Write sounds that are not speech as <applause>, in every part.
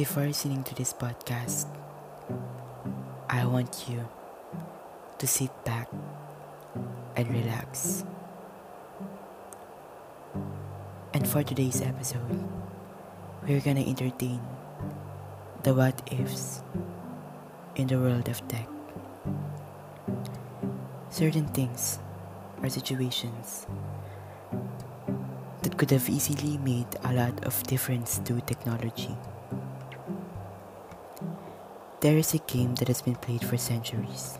Before listening to this podcast, I want you to sit back and relax. And for today's episode, we're gonna entertain the what ifs in the world of tech. Certain things or situations that could have easily made a lot of difference to technology. There is a game that has been played for centuries.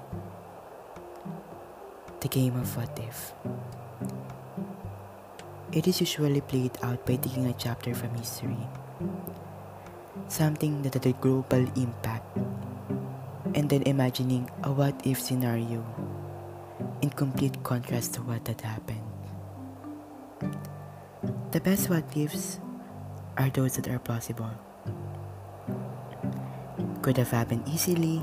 The game of what if. It is usually played out by taking a chapter from history, something that had a global impact, and then imagining a what if scenario in complete contrast to what had happened. The best what ifs are those that are plausible could have happened easily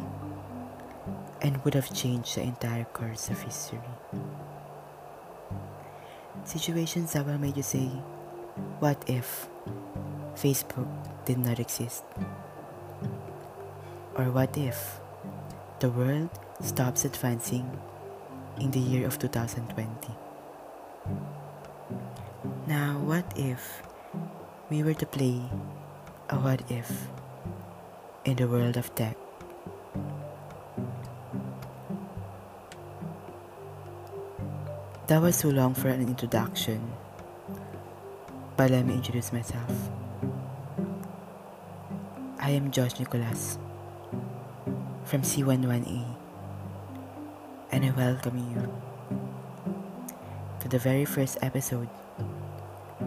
and would have changed the entire course of history. Situations that will make you say, What if Facebook did not exist? Or what if the world stops advancing in the year of 2020? Now, what if we were to play a what if in the world of tech. That was too long for an introduction, but let me introduce myself. I am Josh Nicolas from C11A, and I welcome you to the very first episode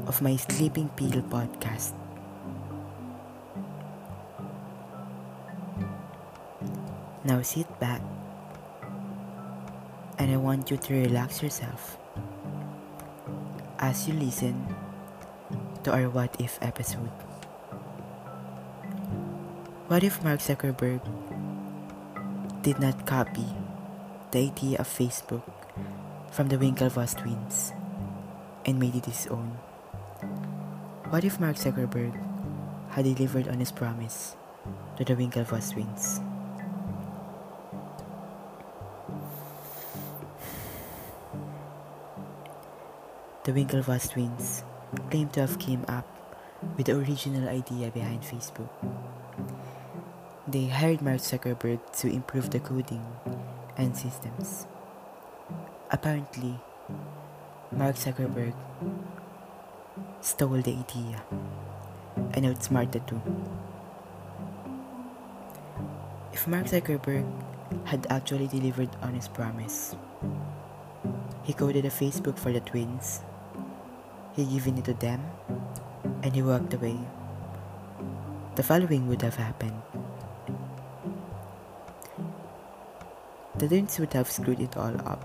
of my Sleeping Pill podcast. Now sit back and I want you to relax yourself as you listen to our What If episode. What if Mark Zuckerberg did not copy the idea of Facebook from the Winklevoss twins and made it his own? What if Mark Zuckerberg had delivered on his promise to the Winklevoss twins? The Winklevoss twins claim to have came up with the original idea behind Facebook. They hired Mark Zuckerberg to improve the coding and systems. Apparently, Mark Zuckerberg stole the idea and outsmarted the two. If Mark Zuckerberg had actually delivered on his promise, he coded a Facebook for the twins he given it to them, and he walked away. The following would have happened. The twins would have screwed it all up.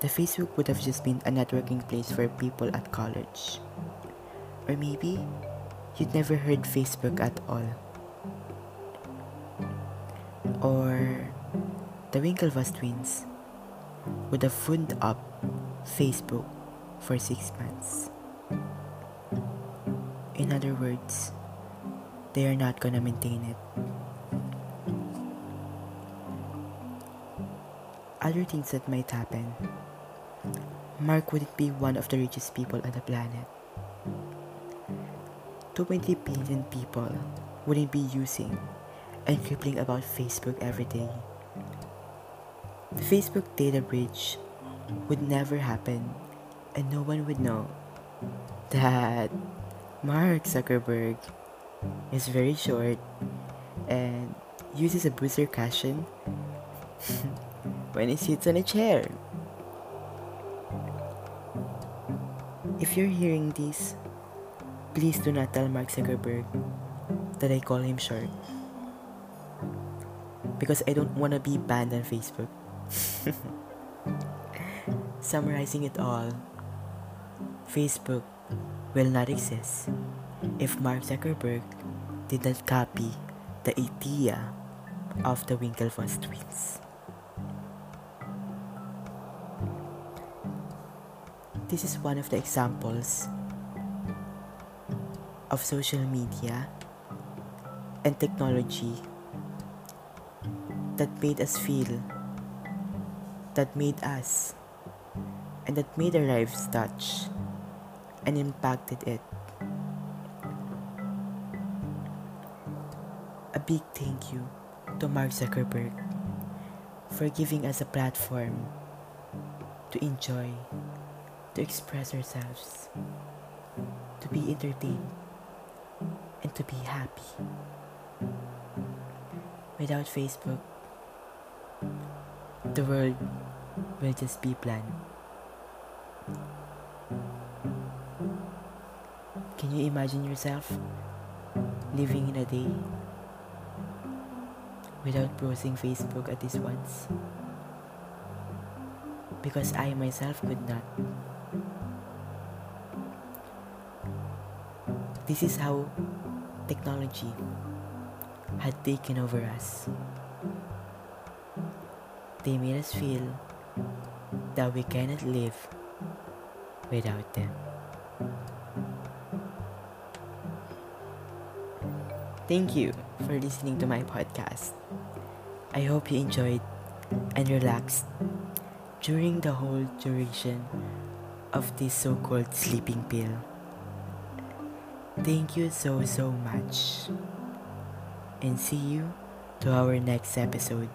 The Facebook would have just been a networking place for people at college. Or maybe you'd never heard Facebook at all. Or the Winklevoss twins would have phoned up Facebook for six months. In other words, they are not gonna maintain it. Other things that might happen. Mark wouldn't be one of the richest people on the planet. 20 billion people wouldn't be using and crippling about Facebook every day. The Facebook data breach would never happen and no one would know that Mark Zuckerberg is very short and uses a booster cushion <laughs> when he sits on a chair. If you're hearing this, please do not tell Mark Zuckerberg that I call him short. Because I don't want to be banned on Facebook. <laughs> Summarizing it all, Facebook will not exist if Mark Zuckerberg did not copy the idea of the Winklevoss twins. This is one of the examples of social media and technology that made us feel, that made us, and that made our lives touch and impacted it. A big thank you to Mark Zuckerberg for giving us a platform to enjoy, to express ourselves, to be entertained, and to be happy. Without Facebook, the world will just be bland. Can you imagine yourself living in a day without browsing Facebook at least once? Because I myself could not. This is how technology had taken over us. They made us feel that we cannot live without them. Thank you for listening to my podcast. I hope you enjoyed and relaxed during the whole duration of this so called sleeping pill. Thank you so, so much. And see you to our next episode.